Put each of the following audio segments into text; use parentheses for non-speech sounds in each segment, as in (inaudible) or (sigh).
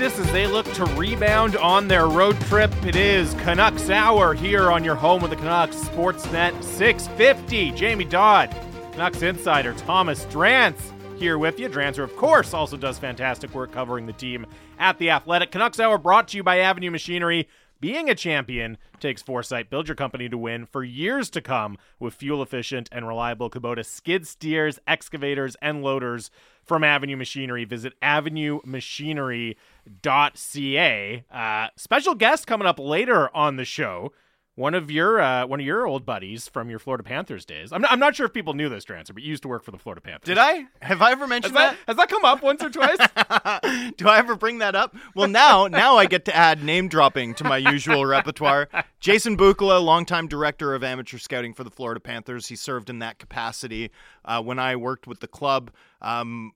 as they look to rebound on their road trip. It is Canucks Hour here on your home with the Canucks Sportsnet 650. Jamie Dodd, Canucks insider Thomas Drance here with you. Drancer, of course, also does fantastic work covering the team at The Athletic. Canucks Hour brought to you by Avenue Machinery. Being a champion takes foresight. Build your company to win for years to come with fuel efficient and reliable Kubota skid steers, excavators, and loaders from Avenue Machinery. Visit avenuemachinery.ca. Uh, special guest coming up later on the show one of your uh, one of your old buddies from your Florida Panthers days. I'm not, I'm not sure if people knew this, Drancer, but you used to work for the Florida Panthers. Did I? Have I ever mentioned has that? Has that come up once or twice? (laughs) Do I ever bring that up? Well, now now I get to add name dropping to my usual repertoire. Jason Bukala, longtime director of amateur scouting for the Florida Panthers. He served in that capacity uh, when I worked with the club. Um,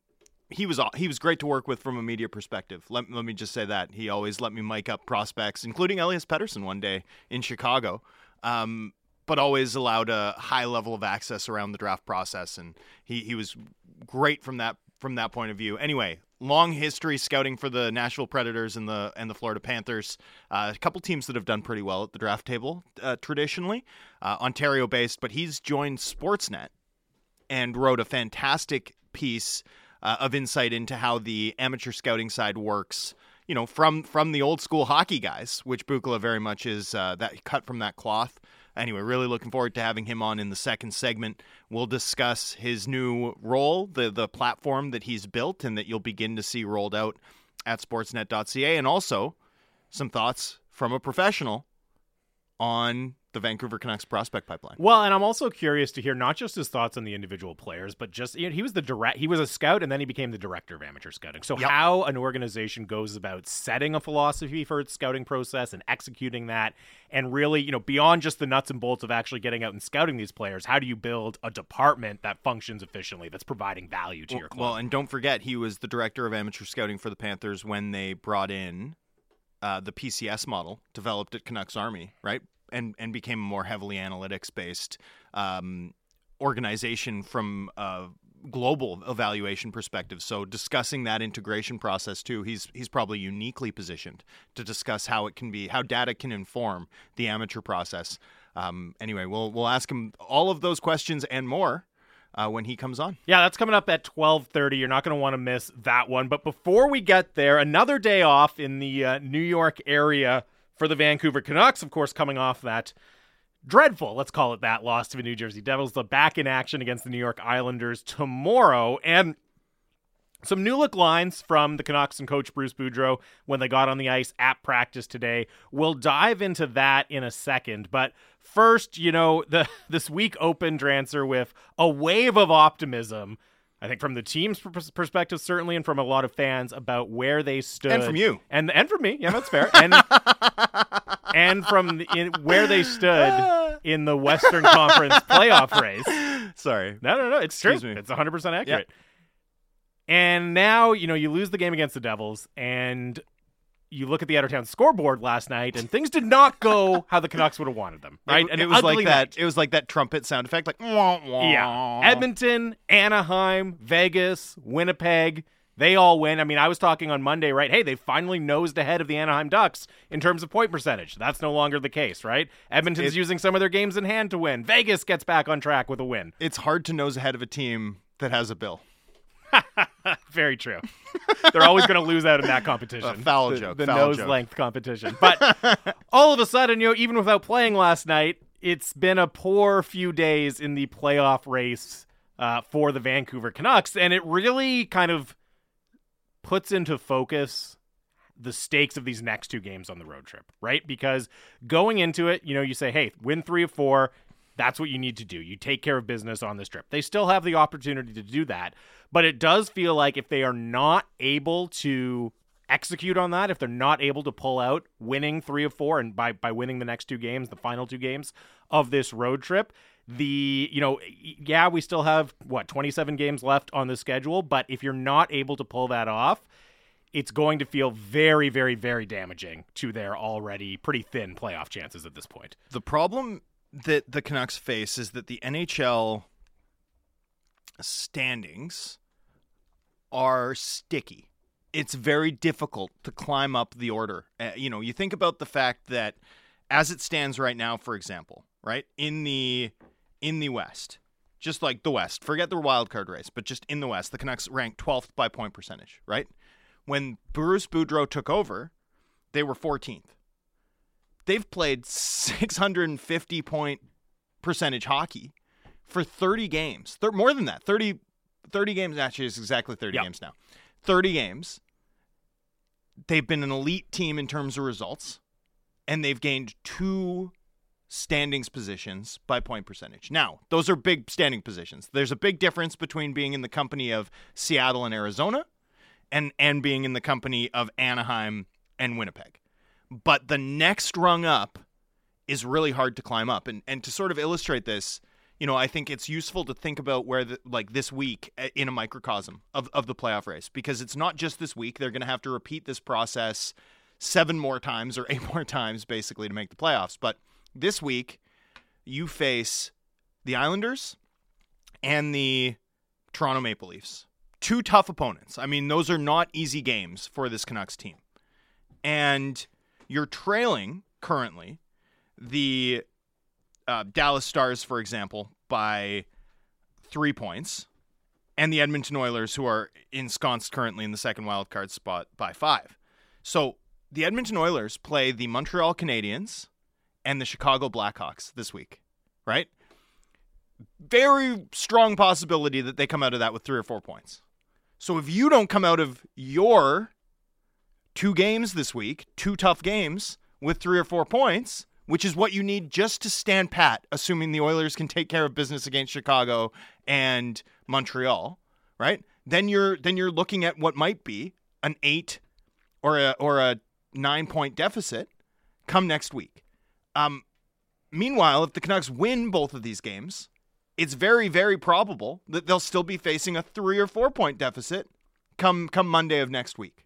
he was he was great to work with from a media perspective. Let, let me just say that he always let me mic up prospects, including Elias Pettersson one day in Chicago. Um, but always allowed a high level of access around the draft process, and he, he was great from that from that point of view. Anyway, long history scouting for the Nashville Predators and the and the Florida Panthers. Uh, a couple teams that have done pretty well at the draft table uh, traditionally, uh, Ontario based. But he's joined Sportsnet and wrote a fantastic piece uh, of insight into how the amateur scouting side works. You know, from from the old school hockey guys, which Bukala very much is uh, that cut from that cloth. Anyway, really looking forward to having him on in the second segment. We'll discuss his new role, the the platform that he's built, and that you'll begin to see rolled out at Sportsnet.ca, and also some thoughts from a professional on the Vancouver Canucks prospect pipeline. Well, and I'm also curious to hear not just his thoughts on the individual players, but just you know, he was the direct he was a scout and then he became the director of amateur scouting. So yep. how an organization goes about setting a philosophy for its scouting process and executing that and really, you know, beyond just the nuts and bolts of actually getting out and scouting these players, how do you build a department that functions efficiently that's providing value to well, your club? Well, and don't forget he was the director of amateur scouting for the Panthers when they brought in uh, the PCS model developed at Canucks Army, right? And and became a more heavily analytics based um, organization from a global evaluation perspective. So discussing that integration process too, he's he's probably uniquely positioned to discuss how it can be how data can inform the amateur process. Um, anyway, we'll we'll ask him all of those questions and more. Uh, when he comes on. Yeah, that's coming up at 12:30. You're not going to want to miss that one. But before we get there, another day off in the uh, New York area for the Vancouver Canucks, of course, coming off that dreadful, let's call it that, loss to the New Jersey Devils. The back in action against the New York Islanders tomorrow. And some new look lines from the Canucks and coach Bruce Boudreau when they got on the ice at practice today. We'll dive into that in a second. But first, you know, the (laughs) this week opened Drancer with a wave of optimism I think from the team's perspective, certainly, and from a lot of fans about where they stood, and from you, and and from me, yeah, that's fair, and (laughs) and from the, in, where they stood (laughs) in the Western Conference playoff race. Sorry, no, no, no, it's Excuse true. Me. It's 100 percent accurate. Yep. And now you know you lose the game against the Devils, and you look at the Outer Town scoreboard last night, and things did not go (laughs) how the Canucks would have wanted them. Right, it, and it was like that. Night. It was like that trumpet sound effect, like wah, wah. yeah. Edmonton, Anaheim, Vegas, Winnipeg. They all win. I mean, I was talking on Monday, right? Hey, they finally nosed ahead of the Anaheim Ducks in terms of point percentage. That's no longer the case, right? Edmonton's it, using some of their games in hand to win. Vegas gets back on track with a win. It's hard to nose ahead of a team that has a bill. (laughs) Very true. They're always going to lose out in that competition. Foul the, joke. The foul nose joke. length competition. But (laughs) all of a sudden, you know, even without playing last night, it's been a poor few days in the playoff race uh, for the Vancouver Canucks, and it really kind of puts into focus the stakes of these next two games on the road trip, right? Because going into it, you know, you say, hey, win three of four. That's what you need to do. You take care of business on this trip. They still have the opportunity to do that. But it does feel like if they are not able to execute on that, if they're not able to pull out winning three of four and by by winning the next two games, the final two games of this road trip, the you know yeah we still have what 27 games left on the schedule but if you're not able to pull that off it's going to feel very very very damaging to their already pretty thin playoff chances at this point the problem that the Canucks face is that the NHL standings are sticky. it's very difficult to climb up the order. Uh, you know, you think about the fact that as it stands right now, for example, right in the in the West, just like the West, forget the wild card race, but just in the West, the Canucks ranked 12th by point percentage. Right when Bruce Boudreau took over, they were 14th. They've played 650 point percentage hockey for 30 games. Th- more than that, 30 30 games actually is exactly 30 Yep. games now. 30 games. They've been an elite team in terms of results and they've gained two standings positions by point percentage. Now, those are big standing positions. There's a big difference between being in the company of Seattle and Arizona and and being in the company of Anaheim and Winnipeg. But the next rung up is really hard to climb up. And and to sort of illustrate this, you know, I think it's useful to think about where the like this week uh, in a microcosm of, of the playoff race because it's not just this week. They're going to have to repeat this process seven more times or (laughs) eight more times basically to make the playoffs. But this week, you face the Islanders and the Toronto Maple Leafs. Two tough opponents. I mean, those are not easy games for this Canucks team. And you're trailing currently the uh, Dallas Stars, for example, by three points, and the Edmonton Oilers, who are ensconced currently in the second wild card spot, by five. So the Edmonton Oilers play the Montreal Canadiens and the Chicago Blackhawks this week, right? Very strong possibility that they come out of that with three or four points. So if you don't come out of your two games this week, two tough games with three or four points, which is what you need just to stand pat, assuming the Oilers can take care of business against Chicago and Montreal, right? Then you're then you're looking at what might be an eight or a or a nine point deficit come next week. Um, meanwhile, if the Canucks win both of these games, it's very very probable that they'll still be facing a three or four point deficit come come Monday of next week,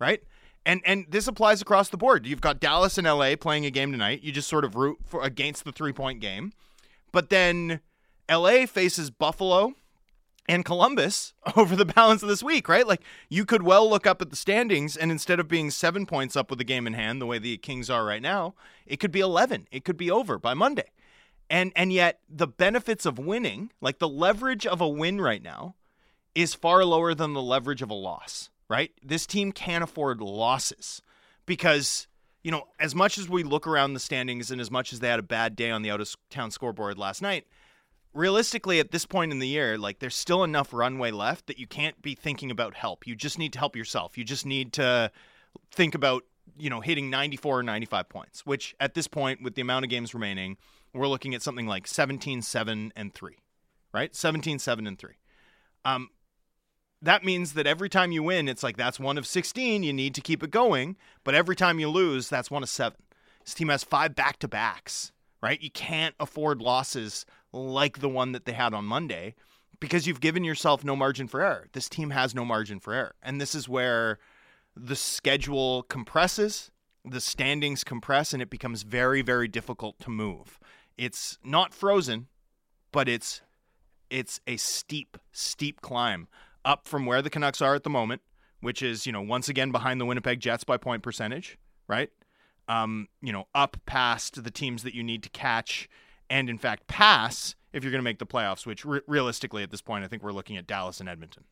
right? And and this applies across the board. You've got Dallas and LA playing a game tonight. You just sort of root for against the three point game, but then LA faces Buffalo and Columbus (laughs) over the balance of this week, right? Like you could well look up at the standings and instead of being seven points up with the game in hand, the way the Kings are right now, it could be eleven. It could be over by Monday. And and yet the benefits of winning, like the leverage of a win right now, is far lower than the leverage of a loss, right? This team can't afford losses because, you know, as much as we look around the standings and as much as they had a bad day on the out of town scoreboard last night, realistically at this point in the year, like there's still enough runway left that you can't be thinking about help. You just need to help yourself. You just need to think about, you know, hitting 94 or 95 points, which at this point with the amount of games remaining, we're looking at something like 17 7 and 3, right? 17 7 and 3. Um that means that every time you win, it's like that's one of 16. You need to keep it going. But every time you lose, that's one of seven. This team has five back to backs, right? You can't afford losses like the one that they had on Monday because you've given yourself no margin for error. This team has no margin for error. And this is where the schedule compresses, the standings compress, and it becomes very, very difficult to move. It's not frozen, but it's it's a steep, steep climb up from where the Canucks are at the moment, which is, you know, once again behind the Winnipeg Jets by point percentage, right? Um, you know, up past the teams that you need to catch and in fact pass if you're going to make the playoffs, which re- realistically at this point I think we're looking at Dallas and Edmonton.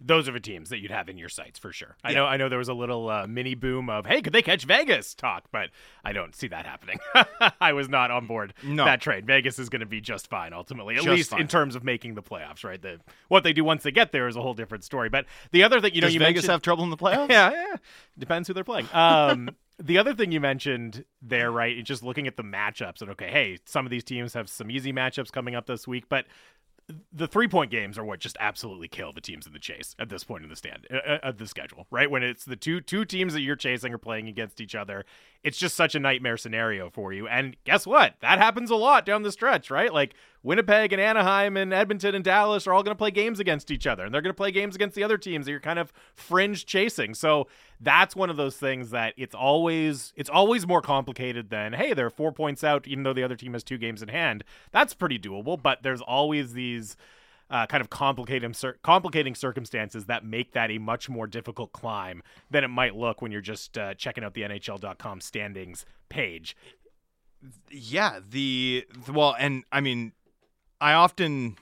Those are the teams that you'd have in your sights for sure. I Yeah. know. I know there was a little uh, mini boom of "Hey, could they catch Vegas?" talk, but I don't see that happening. (laughs) I was not on board No. that trade. Vegas is going to be just fine ultimately, at Just least fine. in terms of making the playoffs. Right. The what they do once they get there is a whole different story. But the other thing, you know, Does you Vegas have trouble in the (laughs) playoffs? yeah, yeah. Depends who they're playing. Um, (laughs) the other thing you mentioned there, right, is just looking at the matchups and okay, hey, some of these teams have some easy matchups coming up this week, but the three point games are what just absolutely kill the teams in the chase at this point in the stand uh, uh, of the schedule, right? When it's the two two teams that you're chasing are playing against each other, it's just such a nightmare scenario for you. And guess what? That happens a lot down the stretch, right? Like Winnipeg and Anaheim and Edmonton and Dallas are all going to play games against each other, and they're going to play games against the other teams that you're kind of fringe chasing. So that's one of those things that it's always it's always more complicated than hey, they're four points out, even though the other team has two games in hand. That's pretty doable, but there's always these uh, kind of complicating complicating circumstances that make that a much more difficult climb than it might look when you're just uh, checking out the NHL.com standings page. Yeah, the, well, and I mean, I often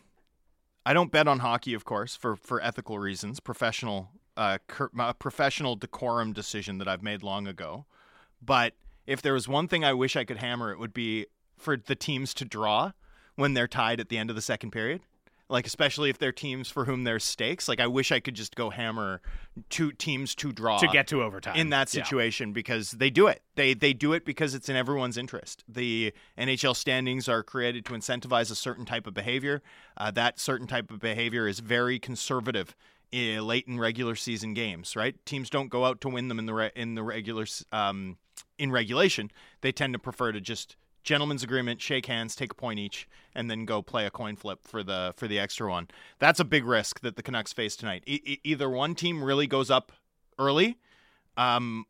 I don't bet on hockey, of course, for for ethical reasons, professional uh, cur- professional decorum decision that I've made long ago. But if there was one thing I wish I could hammer, it would be for the teams to draw when they're tied at the end of the second period. Like especially if they're teams for whom there's stakes. Like I wish I could just go hammer two teams to draw to get to overtime in that situation yeah. because they do it. They they do it because it's in everyone's interest. The NHL standings are created to incentivize a certain type of behavior. Uh, that certain type of behavior is very conservative in late in regular season games. Right, teams don't go out to win them in the re- in the regular um, in regulation. They tend to prefer to just gentleman's agreement, shake hands, take a point each, and then go play a coin flip for the for the extra one. That's a big risk that the Canucks face tonight. E- either one team really goes up early, um,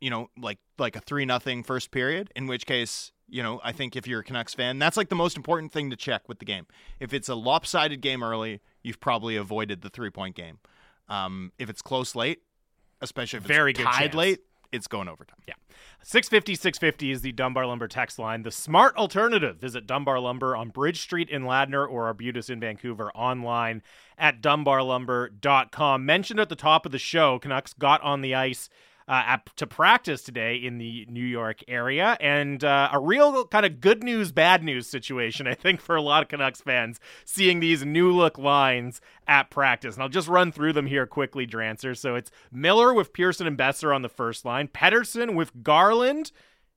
you know, like like a three nothing first period, in which case. You know, I think if you're a Canucks fan, that's like the most important thing to check with the game. If it's a lopsided game early, you've probably avoided the three point game. Um, if it's close late, especially if Very it's tied chance. late, it's going overtime. Yeah. 650 650 is the Dunbar Lumber text line. The smart alternative. Visit Dunbar Lumber on Bridge Street in Ladner or Arbutus in Vancouver online at dunbarlumber.com. Mentioned at the top of the show, Canucks got on the ice at, to practice today in the New York area, and uh, a real kind of good news, bad news situation, I think, for a lot of Canucks fans seeing these new look lines at practice. And I'll just run through them here quickly, Drancer. So it's Miller with Pearson and Boeser on the first line, Pettersson with Garland.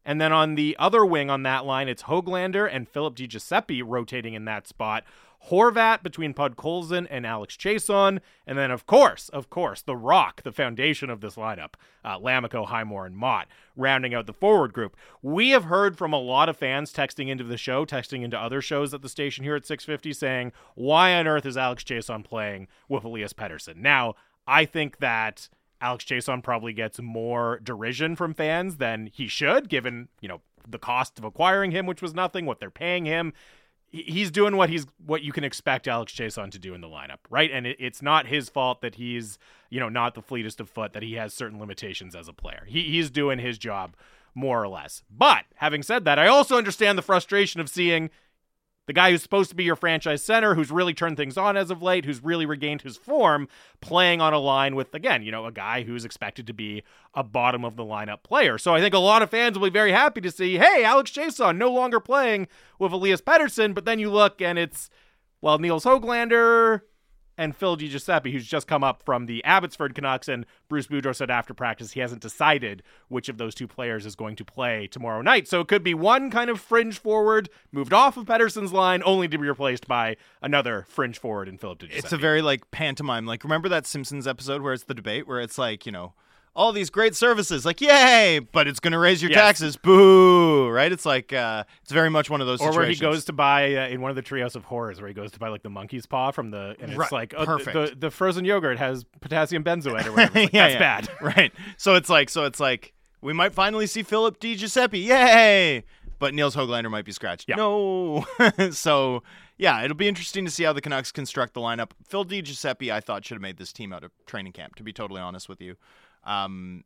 And then on the other wing on that line, it's Hoglander and Philip DiGiuseppe rotating in that spot. Horvat between Podkolzin and Alex Chiasson. And then, of course, of course, the rock, the foundation of this lineup, uh, Lammikko, Highmore, and Mott, rounding out the forward group. We have heard from a lot of fans texting into the show, texting into other shows at the station here at 650, saying, why on earth is Alex Chiasson playing with Elias Pettersson? Now, I think that Alex Chiasson probably gets more derision from fans than he should, given, you know, the cost of acquiring him, which was nothing, what they're paying him he's doing what he's what you can expect Alex Chiasson to do in the lineup, right? And it, it's not his fault that he's you know not the fleetest of foot, that he has certain limitations as a player. He, he's doing his job more or less. But having said that, I also understand the frustration of seeing the guy who's supposed to be your franchise center, who's really turned things on as of late, who's really regained his form, playing on a line with, again, you know, a guy who's expected to be a bottom of the lineup player. So I think a lot of fans will be very happy to see, hey, Alex Chiasson no longer playing with Elias Pettersson, but then you look and it's, well, Nils Hoglander, and Phil DiGiuseppe, who's just come up from the Abbotsford Canucks. And Bruce Boudreau said after practice he hasn't decided which of those two players is going to play tomorrow night. So it could be one kind of fringe forward moved off of Pettersson's line, only to be replaced by another fringe forward in Philip DiGiuseppe. It's a very like pantomime. Like remember that Simpsons episode where it's the debate where it's like you know all these great services, like yay, but it's going to raise your yes. taxes, boo, right? It's like uh, it's very much one of those. Or where he goes to buy uh, in one of the Treehouse of Horrors, where he goes to buy like the monkey's paw from the, and it's right. like oh, the, the, the frozen yogurt has potassium benzoate or whatever. (laughs) Like, yeah, that's yeah. bad, (laughs) right? So it's like so it's like we might finally see Philip DiGiuseppe, yay, but Nils Hoglander might be scratched. Yep. No, (laughs) so yeah, it'll be interesting to see how the Canucks construct the lineup. Phil DiGiuseppe, I thought should have made this team out of training camp. To be totally honest with you. Um,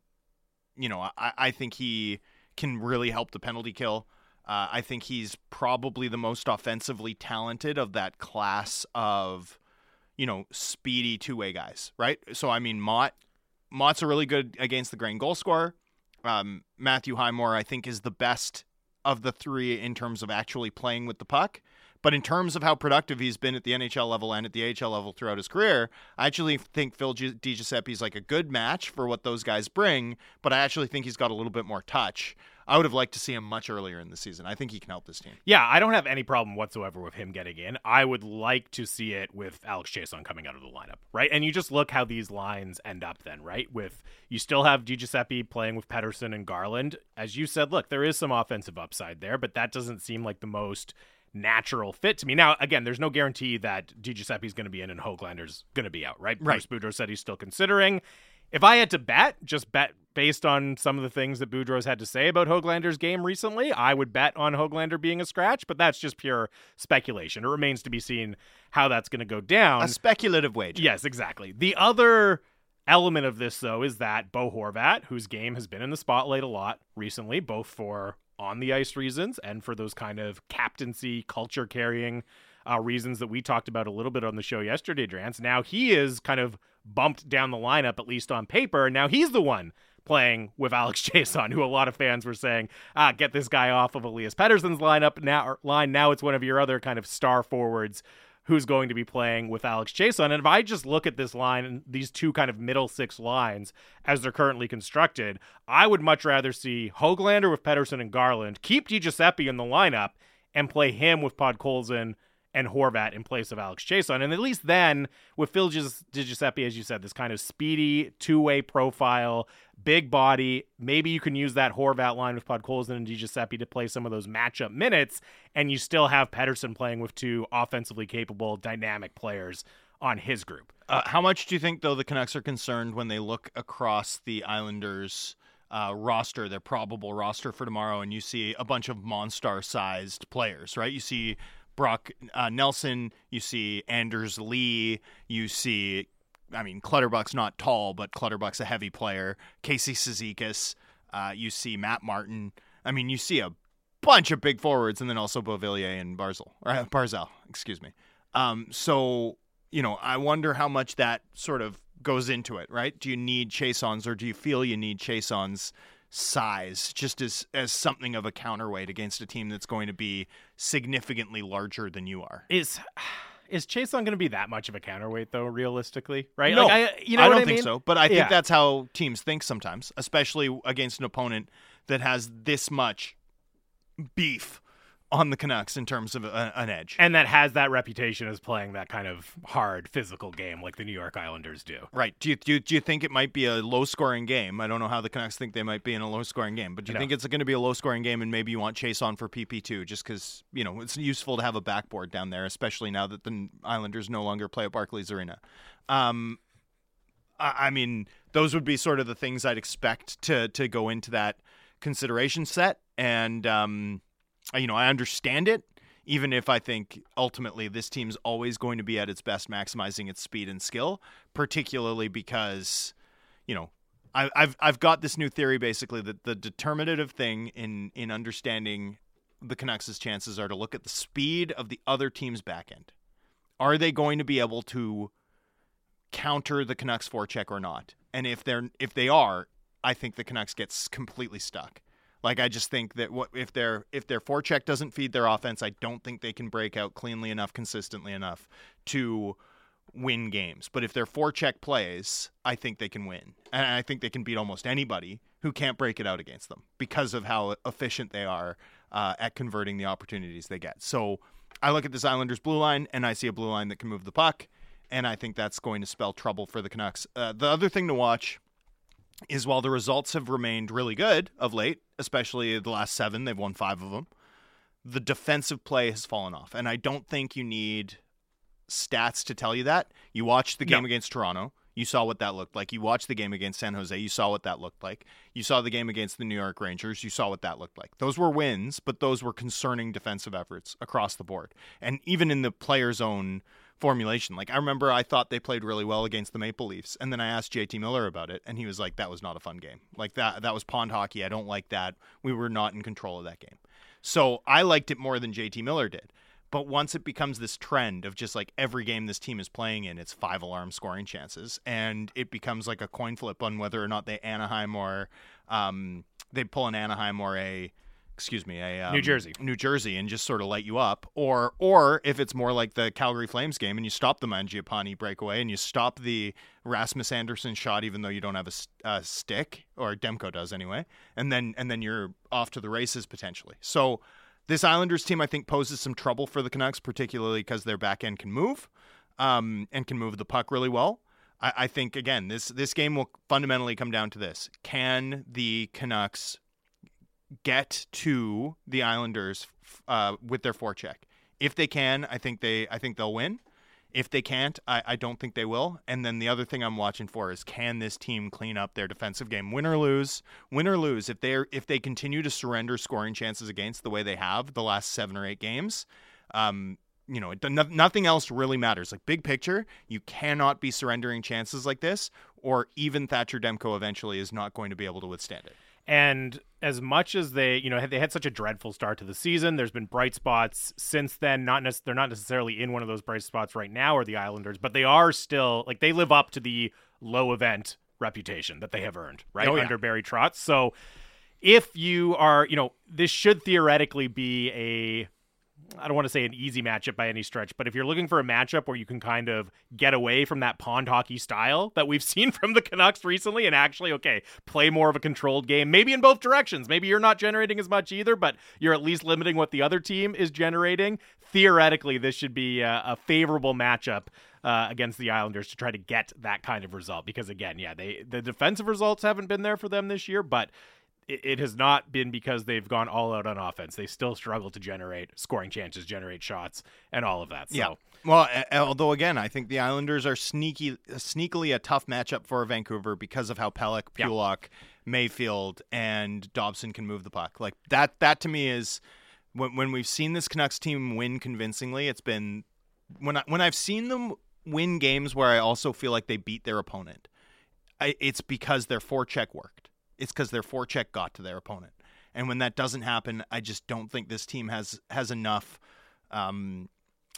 you know, I, I think he can really help the penalty kill. Uh, I think he's probably the most offensively talented of that class of, you know, speedy two way guys, right? So, I mean, Mott, Mott's a really good against the grain goal scorer. Um, Matthew Highmore, I think, is the best of the three in terms of actually playing with the puck. But in terms of how productive he's been at the NHL level and at the AHL level throughout his career, I actually think Phil DiGiuseppe is like a good match for what those guys bring. But I actually think he's got a little bit more touch. I would have liked to see him much earlier in the season. I think he can help this team. Yeah, I don't have any problem whatsoever with him getting in. I would like to see it with Alex Chiasson coming out of the lineup, right? And you just look how these lines end up then, right? With you still have DiGiuseppe playing with Pettersson and Garland. As you said, look, there is some offensive upside there, but that doesn't seem like the most natural fit to me. Now, again, there's no guarantee that DiGiuseppe is going to be in and Hoglander's going to be out, right? Right. Bruce Boudreau said he's still considering. if I had to bet, just bet based on some of the things that Boudreau's had to say about Hoglander's game recently, I would bet on Hoglander being a scratch, but that's just pure speculation. It remains to be seen how that's going to go down. A speculative wager. Yes, exactly. The other element of this, though, is that Bo Horvat, whose game has been in the spotlight a lot recently, both for on the ice reasons and for those kind of captaincy, culture carrying uh, reasons that we talked about a little bit on the show yesterday, Drance. Now he is kind of bumped down the lineup, at least on paper. And now he's the one playing with Alex (laughs) Chiasson, who a lot of fans were saying, ah, get this guy off of Elias Pettersson's lineup now line. Now it's one of your other kind of star forwards who's going to be playing with Alex Chiasson. And if I just look at this line and these two kind of middle six lines as they're currently constructed, I would much rather see Hoglander with Pettersson and Garland, keep DiGiuseppe in the lineup, and play him with Podkolzin and Horvat in place of Alex Chiasson. And at least then, with Phil DiGiuseppe, as you said, this kind of speedy two-way profile, big body, maybe you can use that Horvat line with Podkolzin and DiGiuseppe to play some of those matchup minutes, and you still have Pettersson playing with two offensively capable, dynamic players on his group. Uh, how much do you think, though, the Canucks are concerned when they look across the Islanders' uh, roster, their probable roster for tomorrow, and you see a bunch of monster-sized players, right? You see Brock uh, Nelson, you see Anders Lee, you see, I mean, Clutterbuck's not tall, but Clutterbuck's a heavy player. Casey Cizikas, uh, you see Matt Martin. I mean, you see a bunch of big forwards, and then also Beauvillier and Barzal, or uh, Barzal, excuse me. Um, so, you know, I wonder how much that sort of goes into it, right? Do you need Chiasson's, or do you feel you need Chiasson's size just as as something of a counterweight against a team that's going to be significantly larger than you are. Is is Chiasson going to be that much of a counterweight though realistically, right? No. Like, I, you know I don't I think mean? so, but I think Yeah. that's how teams think sometimes, especially against an opponent that has this much beef on the Canucks in terms of a, an edge. and that has that reputation as playing that kind of hard physical game like the New York Islanders do. Right. Do you, do, you, do you think it might be a low scoring game? I don't know how the Canucks think they might be in a low scoring game, but do you No. think it's going to be a low scoring game and maybe you want Chiasson for PP2 just because, you know, it's useful to have a backboard down there, especially now that the Islanders no longer play at Barclays Arena? Um, I, I mean, those would be sort of the things I'd expect to, to go into that consideration set. And, um, you know, I understand it even if I think ultimately this team's always going to be at its best, maximizing its speed and skill, particularly because, you know, I, I've I've got this new theory basically that the determinative thing in in understanding the Canucks' chances are to look at the speed of the other team's back end. Are they going to be able to counter the Canucks forecheck or not? And if they're if they are, I think the Canucks gets completely stuck. Like I just think that what if their if their forecheck doesn't feed their offense, I don't think they can break out cleanly enough, consistently enough to win games. But if their forecheck plays, I think they can win, and I think they can beat almost anybody who can't break it out against them because of how efficient they are uh, at converting the opportunities they get. So I look at this Islanders blue line, and I see a blue line that can move the puck, and I think that's going to spell trouble for the Canucks. Uh, the other thing to watch is while the results have remained really good of late, especially the last seven, they've won five of them, the defensive play has fallen off. And I don't think you need stats to tell you that. You watched the game No. against Toronto, you saw what that looked like. You watched the game against San Jose, you saw what that looked like. You saw the game against the New York Rangers, you saw what that looked like. Those were wins, but those were concerning defensive efforts across the board. And even in the player's own formulation. Like I remember I thought they played really well against the Maple Leafs and then I asked JT Miller about it and he was like that was not a fun game. Like that that was pond hockey. I don't like that. We were not in control of that game. So I liked it more than JT Miller did. But once it becomes this trend of just like every game this team is playing in, it's five alarm scoring chances, and it becomes like a coin flip on whether or not they Anaheim or um, they pull an Anaheim or a excuse me a um, New Jersey. New Jersey, and just sort of light you up, or or if it's more like the Calgary Flames game and you stop the Mangiapane breakaway and you stop the Rasmus Andersson shot, even though you don't have a stick or Demko does anyway, and then and then you're off to the races potentially. So this Islanders team, I think, poses some trouble for the Canucks, particularly because their back end can move um, and can move the puck really well. I, I think again, this this game will fundamentally come down to this: Can the Canucks get to the Islanders uh, with their forecheck? If they can, I think they I think they'll win. If they can't, I, I don't think they will. And then the other thing I'm watching for is can this team clean up their defensive game? Win or lose, win or lose. If they if they continue to surrender scoring chances against the way they have the last seven or eight games, um, you know, it, nothing else really matters. Like big picture, you cannot be surrendering chances like this, or even Thatcher Demko eventually is not going to be able to withstand it. And as much as they, you know, they had such a dreadful start to the season, there's been bright spots since then. Not nec- they're not necessarily in one of those bright spots right now, or the Islanders, but they are still like they live up to the low event reputation that they have earned, right, oh, yeah. under Barry Trotz. So if you are, you know, this should theoretically be a I don't want to say an easy matchup by any stretch, but if you're looking for a matchup where you can kind of get away from that pond hockey style that we've (laughs) seen from the Canucks recently and actually, okay, play more of a controlled game, maybe in both directions. Maybe you're not generating as much either, but you're at least limiting what the other team is generating. Theoretically, this should be a, a favorable matchup. Uh, against the Islanders to try to get that kind of result because again, yeah, they the defensive results haven't been there for them this year, but it, it has not been because they've gone all out on offense. They still struggle to generate scoring chances, generate shots, and all of that. So. Yeah. Well, although again, I think the Islanders are sneaky, sneakily a tough matchup for Vancouver because of how Pelech, Pulock, yeah. Mayfield, and Dobson can move the puck. Like that. That to me is when when we've seen this Canucks team win convincingly. It's been when I, when I've seen them win games where I also feel like they beat their opponent. I, it's because their forecheck worked it's because their forecheck got to their opponent. And when that doesn't happen, I just don't think this team has has enough um,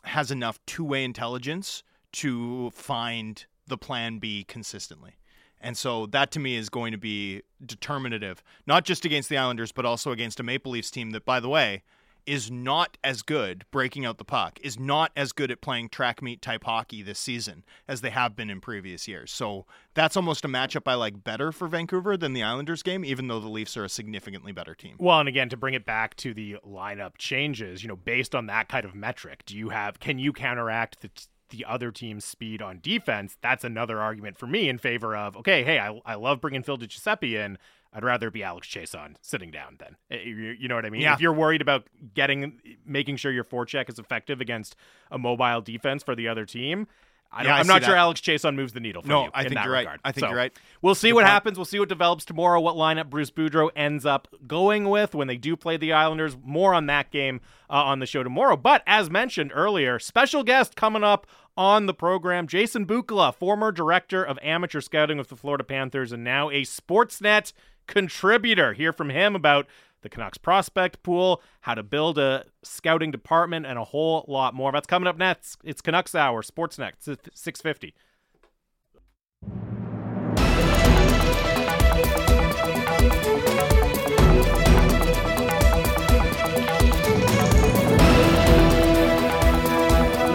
has enough two way intelligence to find the plan B consistently. And so that to me is going to be determinative, not just against the Islanders, but also against a Maple Leafs team that, by the way, is not as good breaking out the puck, is not as good at playing track meet type hockey this season as they have been in previous years. So that's almost a matchup I like better for Vancouver than the Islanders game, even though the Leafs are a significantly better team. Well, and again, to bring it back to the lineup changes, you know, based on that kind of metric, do you have, can you counteract the, the other team's speed on defense, that's another argument for me in favor of okay, hey, I, I love bringing Phil Giuseppe in. I'd rather be Alex Chiasson sitting down then. Eh, you know what I mean? Yeah. If you're worried about getting, making sure your forecheck is effective against a mobile defense for the other team, I yeah, am not sure Alex Chiasson moves the needle for no, you. I think you're regard. right. I think so, you're right. We'll see Good what point. happens. We'll see what develops tomorrow. What lineup Bruce Boudreau ends up going with when they do play the Islanders. More on that game uh, on the show tomorrow. But as mentioned earlier, special guest coming up on the program, Jason Bukala, former director of amateur scouting with the Florida Panthers and now a Sportsnet contributor. Hear from him about the Canucks prospect pool, how to build a scouting department, and a whole lot more. That's coming up next. It's Canucks Hour, Sportsnet, 650.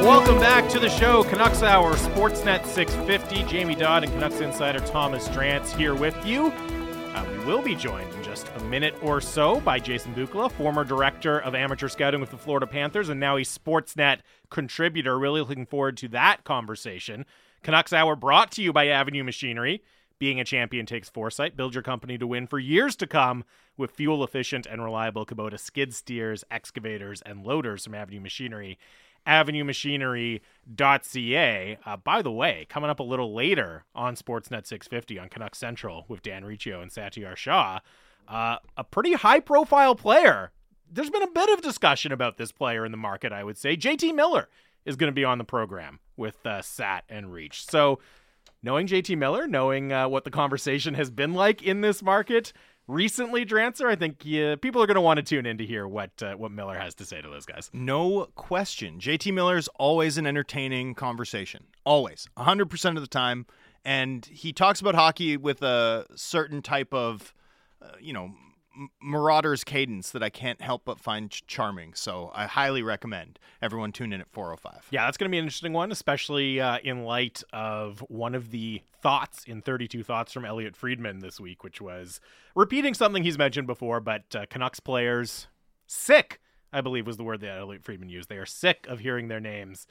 Welcome back to the show, Canucks Hour, Sportsnet 650. Jamie Dodd and Canucks insider Thomas Drance here with you. Uh, we will be joined in just a minute or so by Jason Bukala, former director of amateur scouting with the Florida Panthers and now a Sportsnet contributor. Really looking forward to that conversation. Canucks Hour brought to you by Avenue Machinery. Being a champion takes foresight. Build your company to win for years to come with fuel efficient and reliable Kubota skid steers, excavators, and loaders from Avenue Machinery avenuemachinery.ca. Uh, by the way, coming up a little later on Sportsnet 650 on Canuck Central with Dan Riccio and Satiar Shah, uh, a pretty high profile player. There's been a bit of discussion about this player in the market, I would say. JT Miller is going to be on the program with uh, Sat and Reach. So, knowing JT Miller, knowing uh, what the conversation has been like in this market, recently, Drancer, I think yeah, people are going to want to tune in to hear what uh, what Miller has to say to those guys. No question. JT Miller is always an entertaining conversation. Always. 100% of the time. And he talks about hockey with a certain type of, uh, you know, Marauder's cadence that I can't help but find charming. So I highly recommend everyone tune in at 405. Yeah, that's going to be an interesting one, especially uh, in light of one of the thoughts in 32 Thoughts from Elliotte Friedman this week, which was repeating something he's mentioned before, but uh, Canucks players sick, I believe was the word that Elliotte Friedman used. They are sick of hearing their names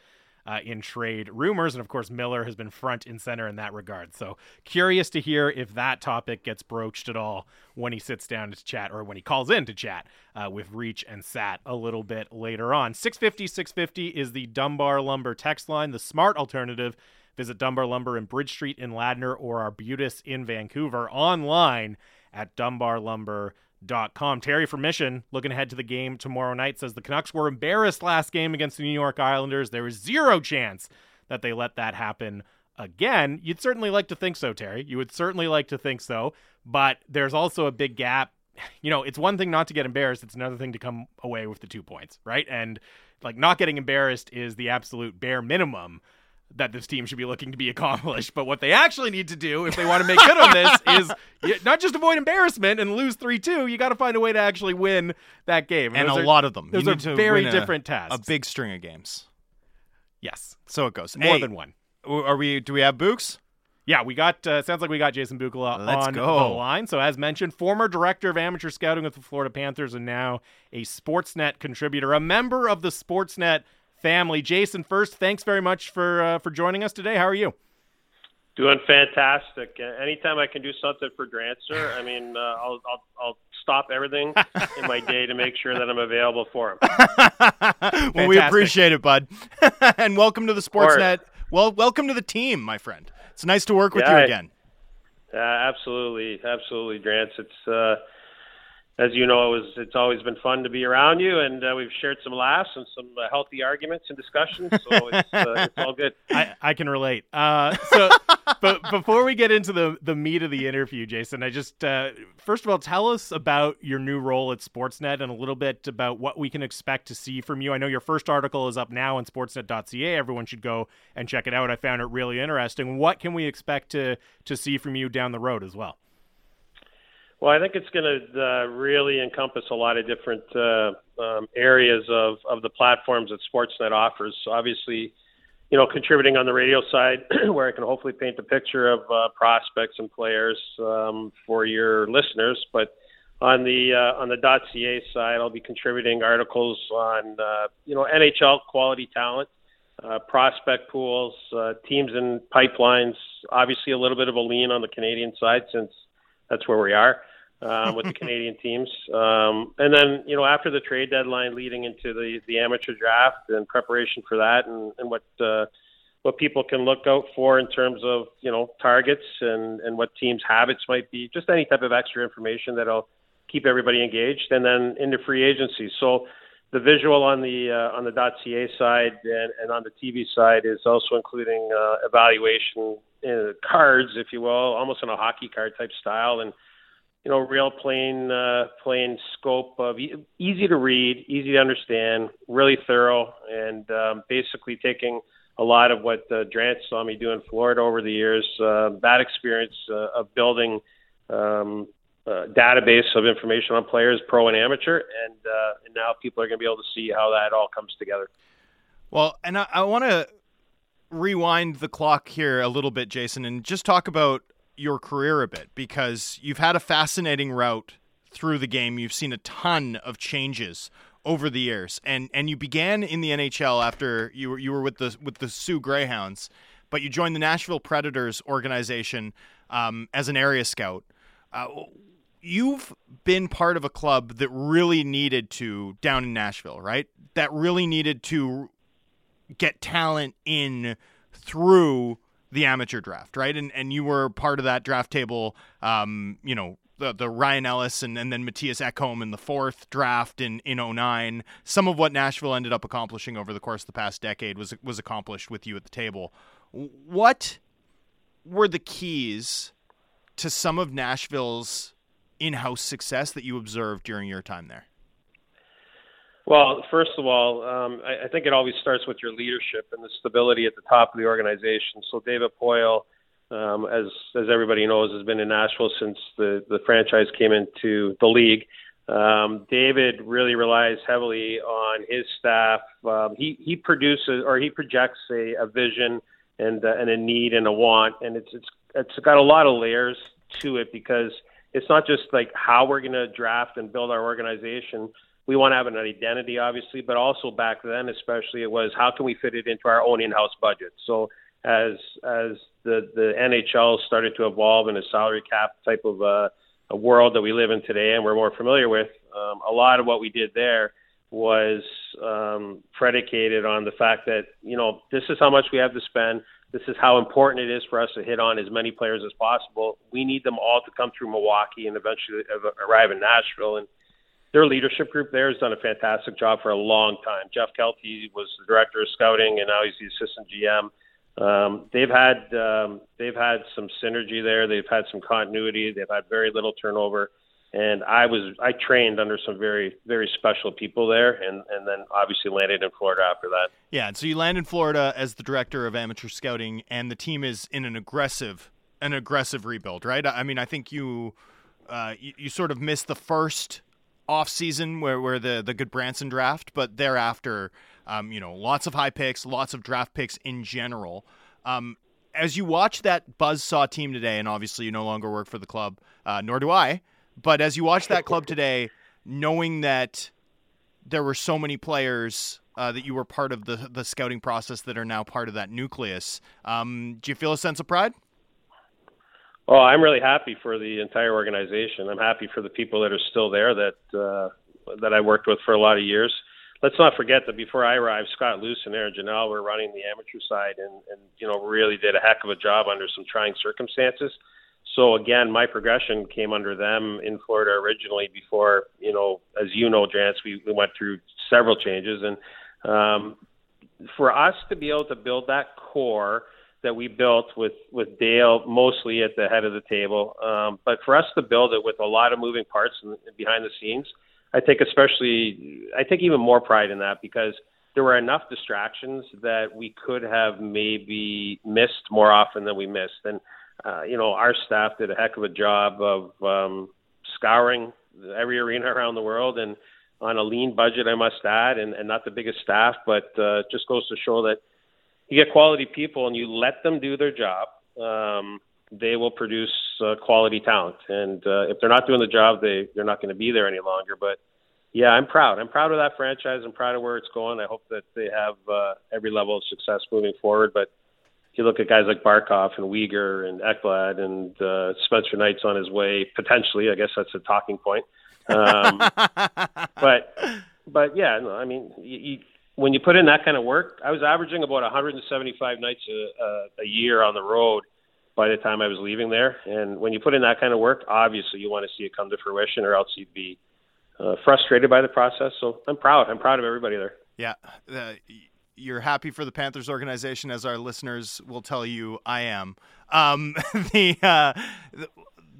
uh, in trade rumors. And of course, Miller has been front and center in that regard. So curious to hear if that topic gets broached at all when he sits down to chat or when he calls in to chat uh, with Reach and Sat a little bit later on. 650 650 is the Dunbar Lumber text line, the smart alternative. Visit Dunbar Lumber in Bridge Street in Ladner or Arbutus in Vancouver online at dunbarlumber.com. Terry for Mission, looking ahead to the game tomorrow night, says the Canucks were embarrassed last game against the New York Islanders. There was zero chance that they let that happen again. You'd certainly like to think so, Terry. You would certainly like to think so, but there's also a big gap. You know, it's one thing not to get embarrassed, it's another thing to come away with the two points, right? And like not getting embarrassed is the absolute bare minimum that this team should be looking to be (laughs) accomplished. But what they actually need to do, if they want to make good on this, (laughs) is not just avoid embarrassment and lose three two. You got to find a way to actually win that game, and, and a are, lot of them. Those are very different a, tasks. A big string of games. Yes, so it goes. More hey, than one. Are we? Do we have Books? Yeah, we got. Uh, sounds like we got Jason Bukala Let's on go. the line. So, as mentioned, former director of amateur scouting with the Florida Panthers, and now a Sportsnet contributor, a member of the Sportsnet family. Jason, first, thanks very much for uh, for joining us today. How are you? Doing fantastic. Uh, anytime I can do something for Drancer, I mean, uh, I'll, I'll I'll stop everything in my day to make sure that I'm available for him. (laughs) well, we appreciate it, bud, (laughs) and welcome to the Sportsnet. Well, welcome to the team, my friend. It's nice to work with yeah, you again. Uh, absolutely, absolutely, Drance. It's uh, as you know, it was it's always been fun to be around you, and uh, we've shared some laughs and some uh, healthy arguments and discussions. So it's, uh, (laughs) it's all good. I, I can relate. Uh, so, (laughs) but before we get into the the meat of the interview, Jason, I just uh, first of all tell us about your new role at Sportsnet and a little bit about what we can expect to see from you. I know your first article is up now on Sportsnet.ca. Everyone should go and check it out. I found it really interesting. What can we expect to to see from you down the road as well? Well, I think it's going to uh, really encompass a lot of different uh, um, areas of, of the platforms that Sportsnet offers. So obviously, you know, contributing on the radio side, (clears throat) where I can hopefully paint a picture of uh, prospects and players um, for your listeners. But on the uh, on the .ca side, I'll be contributing articles on uh, you know NHL quality talent, uh, prospect pools, uh, teams and pipelines. Obviously, a little bit of a lean on the Canadian side since that's where we are um, with the (laughs) Canadian teams. Um, and then, you know, after the trade deadline, leading into the the amateur draft and preparation for that, and, and what uh, what people can look out for in terms of you know targets and and what teams' habits might be. Just any type of extra information that'll keep everybody engaged. And then into free agency. So. The visual on the uh, on the .ca side and, and on the TV side is also including uh, evaluation uh, cards, if you will, almost in a hockey card type style, and you know, real plain uh, plain scope of e- easy to read, easy to understand, really thorough, and um, basically taking a lot of what uh, saw me do in Florida over the years, uh, that experience uh, of building um, a database of information on players, pro and amateur, and uh, and now people are going to be able to see how that all comes together. Well, and I, I want to rewind the clock here a little bit, Jason, and just talk about your career a bit because you've had a fascinating route through the game. You've seen a ton of changes over the years, and and you began in the NHL after you were you were with the with the Soo Greyhounds, but you joined the Nashville Predators organization um, as an area scout. Uh, you've been part of a club that really needed to down in Nashville, right? That really needed to get talent in through the amateur draft, right? And and you were part of that draft table. Um, you know, the, the Ryan Ellis and, and then Mattias Ekholm in the fourth draft in, in 09. Some of what Nashville ended up accomplishing over the course of the past decade was was accomplished with you at the table. What were the keys to some of Nashville's in-house success that you observed during your time there? Well, first of all, um, I, I think it always starts with your leadership and the stability at the top of the organization. So David Poile, um, as as everybody knows, has been in Nashville since the the franchise came into the league. Um, David really relies heavily on his staff. Um, he he produces or he projects a, a vision and uh, and a need and a want, and it's it's it's got a lot of layers to it because it's not just like how we're going to draft and build our organization we want to have an identity, obviously, but also back then, especially, it was how can we fit it into our own in-house budget. So as as the the NHL started to evolve in a salary cap type of uh, a world that we live in today, and we're more familiar with, um, a lot of what we did there was um, predicated on the fact that you know this is how much we have to spend. This is how important it is for us to hit on as many players as possible. We need them all to come through Milwaukee and eventually arrive in Nashville. And their leadership group there has done a fantastic job for a long time. Jeff Kealty was the director of scouting, and now he's the assistant GM. Um, they've had um, they've had some synergy there. They've had some continuity. They've had very little turnover and I was I trained under some very very special people there, and and then obviously landed in Florida after that. Yeah, and so you land in Florida as the director of amateur scouting, and the team is in an aggressive an aggressive rebuild, right? I mean, I think you uh, you, you sort of missed the first off season where where the the Gudbranson draft, but thereafter, um, you know, lots of high picks, lots of draft picks in general. Um, as you watch that Buzzsaw team today, and obviously you no longer work for the club, uh, nor do I. But as you watch that club (laughs) today, knowing that there were so many players uh, that you were part of the the scouting process that are now part of that nucleus, um, do you feel a sense of pride? Oh, I'm really happy for the entire organization. I'm happy for the people that are still there that uh, that I worked with for a lot of years. Let's not forget that before I arrived, Scott Luce and Aaron Janelle were running the amateur side, and, and you know really did a heck of a job under some trying circumstances so again, my progression came under them in Florida originally. Before you know, as you know, Drance, we, we went through several changes, and um, for us to be able to build that core that we built with with Dale mostly at the head of the table, um, but for us to build it with a lot of moving parts in, behind the scenes, I think especially I take even more pride in that because there were enough distractions that we could have maybe missed more often than we missed, and uh, you know, our staff did a heck of a job of um, scouring every arena (laughs) around the world and on a lean budget, I must add, and, and not the biggest staff, but uh, just goes to show that you get quality people and you let them do their job. Um, they will produce uh, quality talent, and uh, if they're not doing the job, they they're not going to be there any longer. But yeah, I'm proud. I'm proud of that franchise. I'm proud of where it's going. I hope that they have uh, every level of success moving forward. But you look at guys like Barkov and Weegar and Ekblad and uh, Spencer Knight's on his way potentially. I guess that's a talking point. Um, (laughs) but but yeah, no, I mean, you, you, when you put in that kind of work, I was averaging about 175 nights a, a, a year on the road by the time I was leaving there. And when you put in that kind of work, obviously you want to see it come to fruition, or else you'd be uh, frustrated by the process. So I'm proud. I'm proud of everybody there. Yeah, you're happy for the Panthers organization, as our listeners will tell you I am. Um, (laughs) the, uh, the,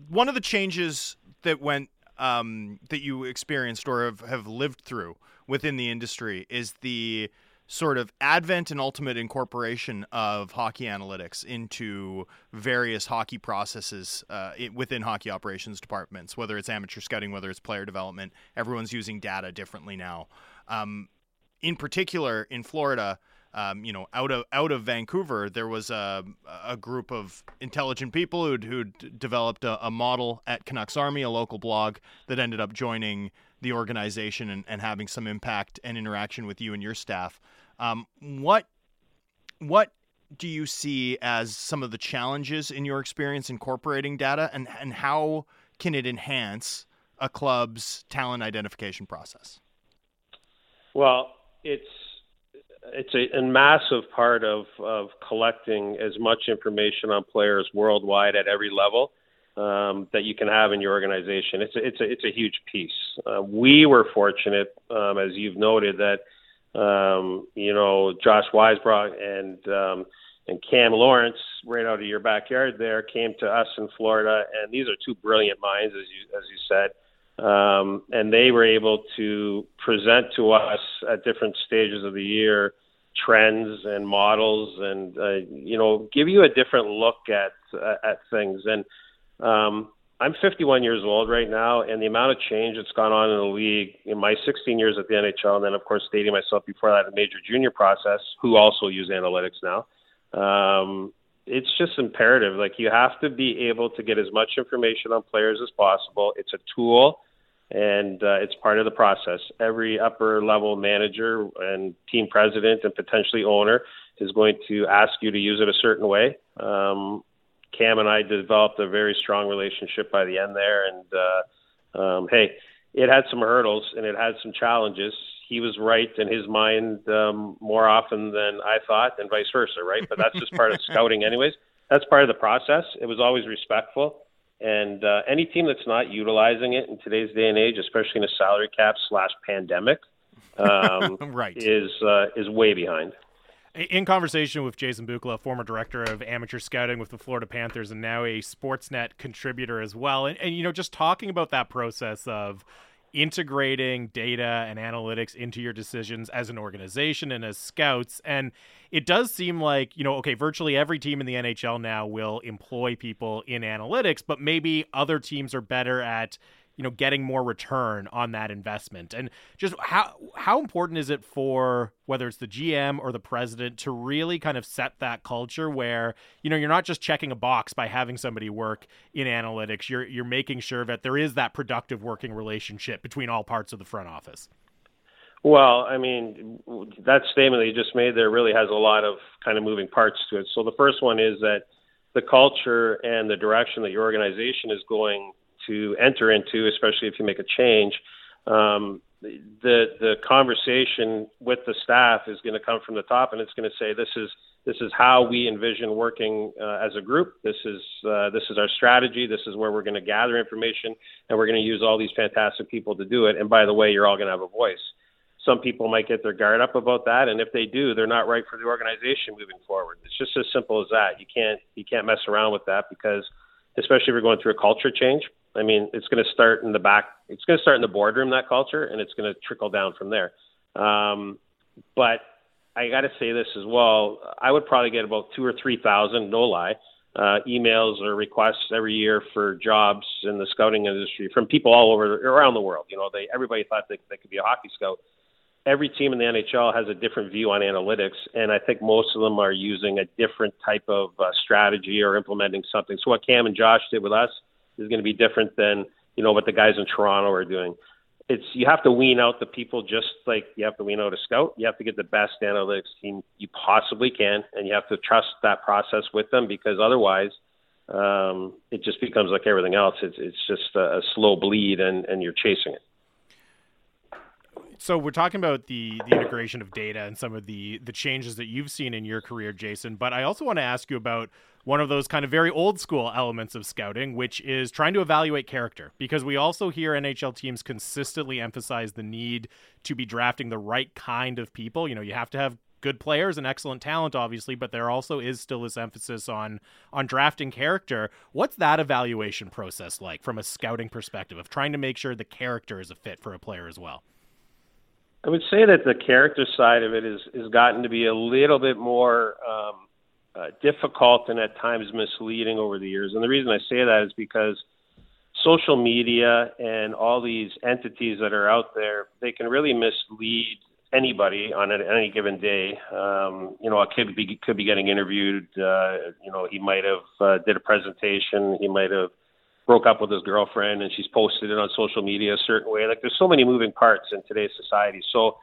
one of the changes that went um, that you experienced or have, have lived through within the industry is the sort of advent and ultimate incorporation of hockey analytics into various hockey processes uh, within hockey operations departments, whether it's amateur scouting, whether it's player development. Everyone's using data differently now. Um, in particular in Florida, um, you know, out of out of Vancouver, there was a, a group of intelligent people who'd, who'd developed a, a, model at Canucks Army, a local blog that ended up joining the organization and, and having some impact and interaction with you and your staff. Um, what what do you see as some of the challenges in your experience incorporating data, and and how can it enhance a club's talent identification process? Well, it's it's a, a massive part of of collecting as much information on players worldwide at every level um, that you can have in your organization. It's a, it's a, it's a huge piece. Uh, we were fortunate, um, as you've noted, that um, you know Josh Weissbock and um, and Cam Lawrence, right out of your backyard, there came to us in Florida, and these are two brilliant minds, as you as you said um, and they were able to present to us at different stages of the year trends and models and uh, you know give you a different look at uh, at things. And um, I'm 51 years old right now and the amount of change that's gone on in the league in my 16 years at the NHL and then of course dating myself before that in major junior process who also use analytics now um, it's just imperative. Like you have to be able to get as much information on players as possible. It's a tool and uh, it's part of the process. Every upper level manager and team president and potentially owner is going to ask you to use it a certain way. Um, Cam and I developed a very strong relationship by the end there, and uh, um, hey, it had some hurdles and it had some challenges. He was right in his mind um, more often than I thought, and vice versa, right? But that's just part of (laughs) scouting, anyways. That's part of the process. It was always respectful and uh, any team that's not utilizing it in today's day and age, especially in a salary cap slash pandemic, (laughs) um, right. is uh, is way behind. In conversation with Jason Bukala, former director of amateur scouting with the Florida Panthers, and now a Sportsnet contributor as well, and, and you know, just talking about that process of integrating data and analytics into your decisions as an organization and as scouts. And it does seem like, you know, okay, virtually every team in the NHL now will employ people in analytics, but maybe other teams are better at you know getting more return on that investment. And just how how important is it for whether it's the GM or the president to really kind of set that culture where you know you're not just checking a box by having somebody work in analytics. You're you're making sure that there is that productive working relationship between all parts of the front office. Well, I mean, that statement that you just made there really has a lot of kind of moving parts to it. So the first one is that the culture and the direction that your organization is going to enter into, especially if you make a change, um, the the conversation with the staff is going to come from the top, and it's going to say this is this is how we envision working uh, as a group. This is uh, this is our strategy. This is where we're going to gather information, and we're going to use all these fantastic people to do it. And by the way, you're all going to have a voice. Some people might get their guard up about that, and if they do, they're not right for the organization moving forward. It's just as simple as that. You can't you can't mess around with that because, especially if you're going through a culture change, I mean, it's going to start in the back. It's going to start in the boardroom that culture, and it's going to trickle down from there. Um, but I got to say this as well. I would probably get about two or three thousand, no lie, uh, emails or requests every year for jobs in the scouting industry from people all over around the world. You know, they everybody thought they, they could be a hockey scout every team in the NHL has a different view on analytics, and I think most of them are using a different type of uh, strategy or implementing something. So what Cam and Josh did with us is going to be different than you know what the guys in Toronto are doing. It's you have to wean out the people just like you have to wean out a scout. You have to get the best analytics team you possibly can, and you have to trust that process with them because otherwise. Um, it just becomes like everything else. It's it's just a, a slow bleed, and and you're chasing it so we're talking about the the integration of data and some of the the changes that you've seen in your career, Jason. But I also want to ask you about one of those kind of very old school elements of scouting, which is trying to evaluate character. Because we also hear NHL teams consistently emphasize the need to be drafting the right kind of people. You know, you have to have good players and excellent talent obviously but there also is still this emphasis on on drafting character what's that evaluation process like from a scouting perspective of trying to make sure the character is a fit for a player as well I would say that the character side of it is has gotten to be a little bit more um, uh, difficult and at times misleading over the years. And the reason I say that is because social media and all these entities that are out there, they can really mislead anybody on any given day. Um, you know, a kid be, could be getting interviewed. Uh, you know, he might have uh, did a presentation. He might have broke up with his girlfriend and she's posted it on social media a certain way. Like there's so many moving parts in today's society. So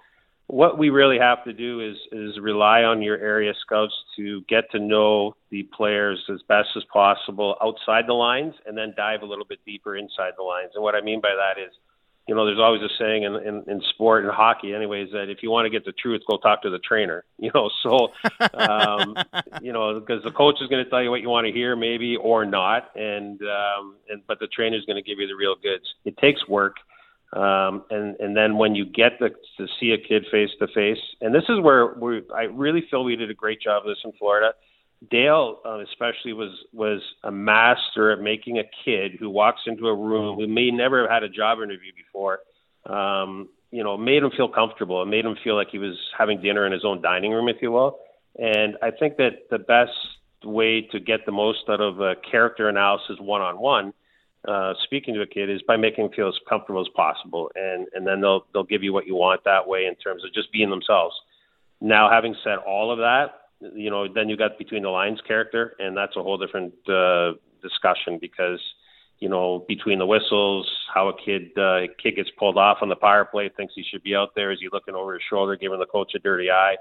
what we really have to do is is rely on your area scouts to get to know the players as best as possible outside the lines and then dive a little bit deeper inside the lines. And what I mean by that is you know, there's always a saying in, in, in sport and hockey, anyways, that if you want to get the truth, go talk to the trainer. (laughs) You know, so um, you know, because the coach is going to tell you what you want to hear, maybe or not, and um, and but the trainer is going to give you the real goods. It takes work, um, and and then when you get the, to see a kid face to face, and this is where we I really feel we did a great job of this in Florida Dale, uh, especially, was was a master at making a kid who walks into a room who may never have had a job interview before. Um, you know, made him feel comfortable. It made him feel like he was having dinner in his own dining room, if you will. And I think that the best way to get the most out of a character analysis one on one, speaking to a kid, is by making them feel as comfortable as possible, and and then they'll they'll give you what you want that way in terms of just being themselves. Now, having said all of that, you know, then you got between the lines character, and that's a whole different uh, discussion because you know, between the whistles, how a kid uh, kid gets pulled off on the power play, thinks he should be out there, is he looking over his shoulder, giving the coach a dirty eye,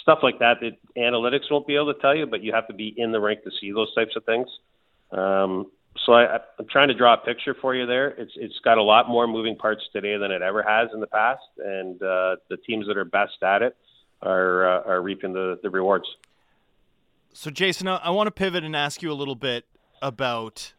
stuff like that. That analytics won't be able to tell you, but you have to be in the rink to see those types of things. Um, so I, I'm trying to draw a picture for you there. It's it's got a lot more moving parts today than it ever has in the past, and uh, the teams that are best at it are uh, are reaping the, the rewards. So Jason, I, I want to pivot and ask you a little bit about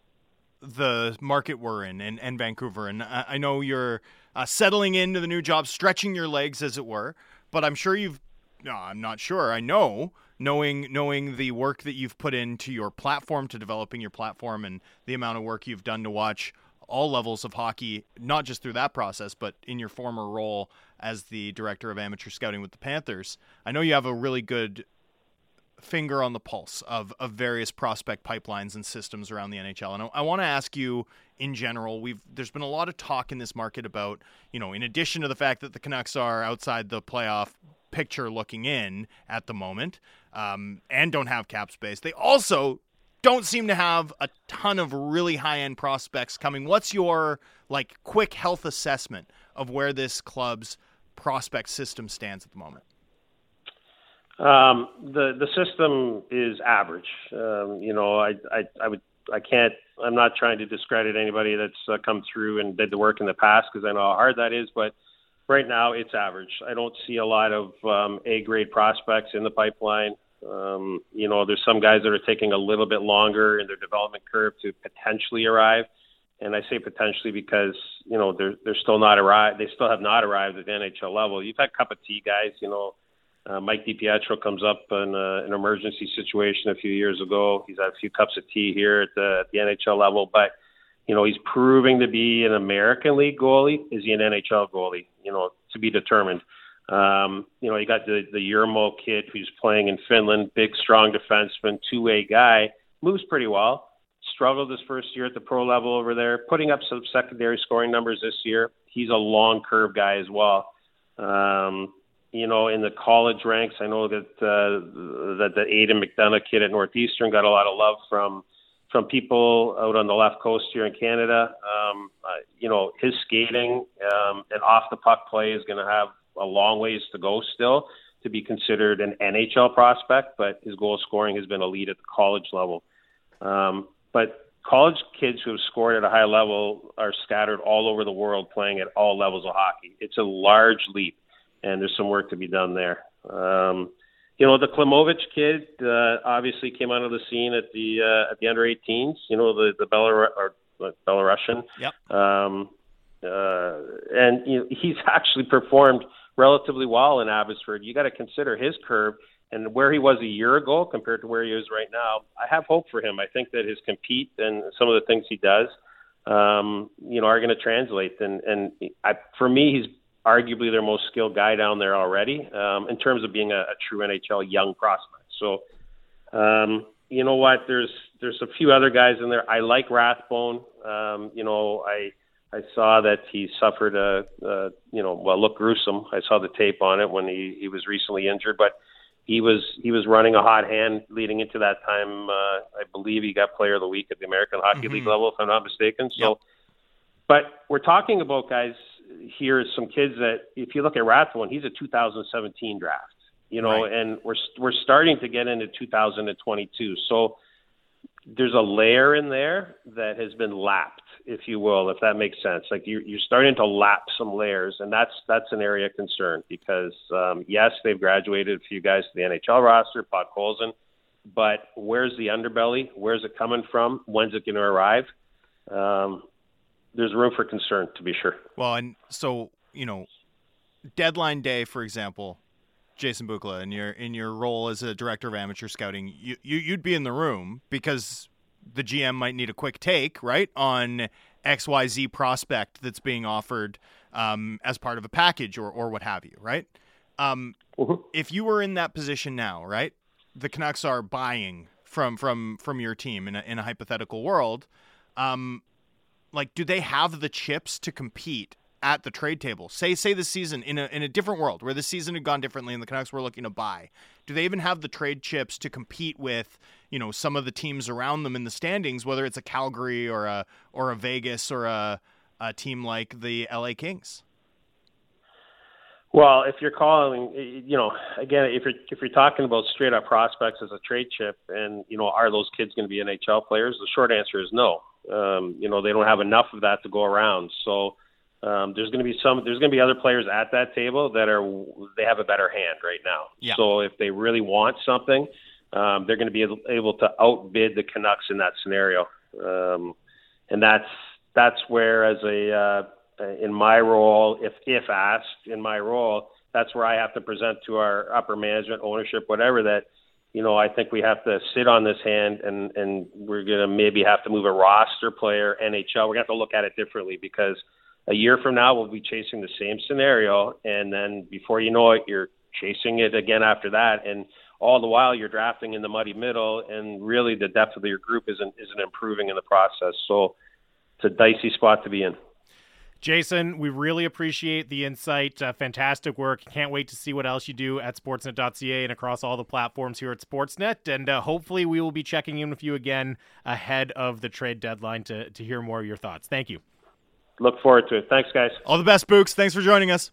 the market we're in and, and Vancouver. And I, I know you're uh, settling into the new job, stretching your legs, as it were. But I'm sure you've, no, I'm not sure. I know, knowing knowing the work that you've put into your platform, to developing your platform, and the amount of work you've done to watch all levels of hockey, not just through that process, but in your former role as the director of amateur scouting with the Panthers. I know you have a really good finger on the pulse of, of various prospect pipelines and systems around the NHL. And I, I want to ask you in general, we've there's been a lot of talk in this market about, you know, in addition to the fact that the Canucks are outside the playoff picture looking in at the moment um, and don't have cap space, they also don't seem to have a ton of really high end prospects coming. What's your like quick health assessment of where this club's prospect system stands at the moment? Um, the the system is average. Um, you know, I, I I would I can't. I'm not trying to discredit anybody that's uh, come through and did the work in the past because I know how hard that is. But right now, it's average. I don't see a lot of um, A grade prospects in the pipeline. Um, you know, there's some guys that are taking a little bit longer in their development curve to potentially arrive. And I say potentially because you know they're they're still not arrived. They still have not arrived at the NHL level. You've had cup of tea guys, you know, uh, Mike DiPietro comes up in uh, an emergency situation a few years ago. He's had a few cups of tea here at the, at the NHL level, but you know he's proving to be an American League goalie. Is he an NHL goalie? You know, to be determined. Um, you know, you got the the Jurmo kid who's playing in Finland, big, strong defenseman, two way guy, moves pretty well. Struggled his first year at the pro level over there, putting up some secondary scoring numbers this year. He's a long curve guy as well. Um, you know, in the college ranks, I know that uh, that the Aidan McDonough kid at Northeastern got a lot of love from from people out on the left coast here in Canada. Um, uh, you know, his skating um, and off the puck play is going to have a long ways to go still to be considered an NHL prospect, but his goal scoring has been elite at the college level. Um, but college kids who have scored at a high level are scattered all over the world playing at all levels of hockey. It's a large leap and there's some work to be done there. Um, you know, the Klimovich kid uh, obviously came out of the scene at the uh, at the under 18s. You know, the the Belarus or Belarusian. Yep. Um, uh, and you know, (laughs) he's actually performed relatively well in Abbotsford. You got to consider his curve and where he was a year ago compared to where he is right now. I have hope for him. I think that his compete and some of the things he does, um, you know, are going to translate. And and I, for me, he's arguably their most skilled guy down there already um, in terms of being a, a true NHL young prospect. So, um, you know what? There's there's a few other guys in there. I like Rathbone. Um, you know, I I saw that he suffered a, a you know well look gruesome. I saw the tape on it when he he was recently injured, but he was he was running a hot hand leading into that time. Uh, I believe he got Player of the Week at the American Hockey mm-hmm. League level, if I'm not mistaken. So, yep. but we're talking about guys here, some kids that, if you look at Rathbone, he's a 2017 draft, you know, right. and we're we're starting to get into 2022. So there's a layer in there that has been lapped, if you will, if that makes sense. Like you're, you're starting to lap some layers, and that's that's an area of concern because um, yes, they've graduated a few guys to the NHL roster, Podkolzin, but where's the underbelly? Where's it coming from? When's it going to arrive? Um, there's room for concern to be sure. Well, and so you know, deadline day, for example, Jason Bukala, in your in your role as a director of amateur scouting, you, you you'd be in the room because the GM might need a quick take, right, on XYZ prospect that's being offered um, as part of a package or, or what have you, right? Um. If you were in that position now, right, the Canucks are buying from from from your team in a, in a hypothetical world. Um, like do they have the chips to compete at the trade table? Say say the season in a in a different world where the season had gone differently and the Canucks were looking to buy. Do they even have the trade chips to compete with you know some of the teams around them in the standings, whether it's a Calgary or a or a Vegas or a a team like the LA Kings? Well, if you're calling, you know, again, if you're if you're talking about straight up prospects as a trade chip, and you know, are those kids going to be NHL players? The short answer is no. Um, you know, they don't have enough of that to go around. So um, there's going to be some. There's going to be other players at that table that are they have a better hand right now. Yeah. So if they really want something, um, they're going to be able, to outbid the Canucks in that scenario. Um, and that's that's where, as a uh, uh, in my role, if if asked in my role, that's where I have to present to our upper management, ownership, whatever that you know I think we have to sit on this hand and and we're gonna maybe have to move a roster player NHL. We're gonna have to look at it differently because a year from now we'll be chasing the same scenario, and then before you know it, you're chasing it again after that, and all the while you're drafting in the muddy middle, and really the depth of your group isn't isn't improving in the process. So it's a dicey spot to be in. Jason, we really appreciate the insight. Uh, fantastic work. Can't wait to see what else you do at sportsnet.ca and across all the platforms here at Sportsnet. And uh, hopefully, we will be checking in with you again ahead of the trade deadline to, to hear more of your thoughts. Thank you. Look forward to it. Thanks, guys. All the best, Books. Thanks for joining us.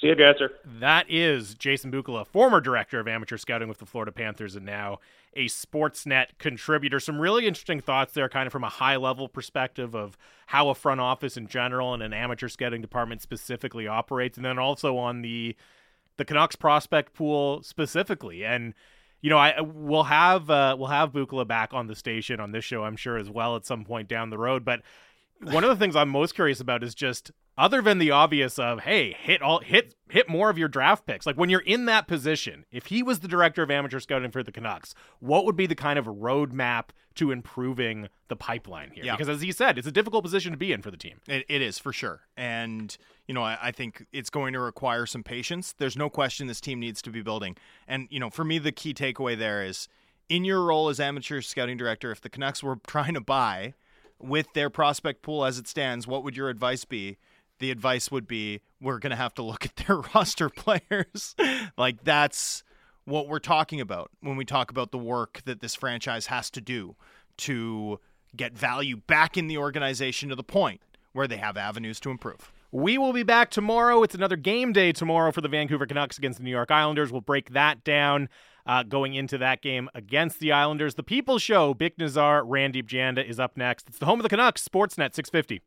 See you, Dancer. That is Jason Bukala, former director of amateur scouting with the Florida Panthers and now a Sportsnet contributor. Some really interesting thoughts there, kind of from a high level perspective of how a front office in general and an amateur scouting department specifically operates, and then also on the the Canucks prospect pool specifically. And you know, I we'll have uh, we'll have Bukala back on the station on this show, I'm sure as well at some point down the road. But one of the things I'm most curious about is just other than the obvious of hey hit all hit hit more of your draft picks. Like when you're in that position if he was the director of amateur scouting for the canucks what would be the kind of roadmap to improving the pipeline here? Yeah. because as he said it's a difficult position to be in for the team. It, it is for sure, and you know I, I think it's going to require some patience. There's no question this team needs to be building, and you know for me the key takeaway there is in your role as amateur scouting director, if the Canucks were (laughs) trying to buy with their prospect pool as it stands, what would your advice be? The advice would be we're going to have to look at their (laughs) roster players. like that's what we're talking about when we talk about the work that this franchise has to do to get value back in the organization to the point where they have avenues to improve. We will be back tomorrow. It's another game day tomorrow for the Vancouver Canucks against the New York Islanders. We'll break that down uh, going into that game against the Islanders. The People Show, Bik Nizzar, Randip Janda is up next. It's the home of the Canucks, Sportsnet 650.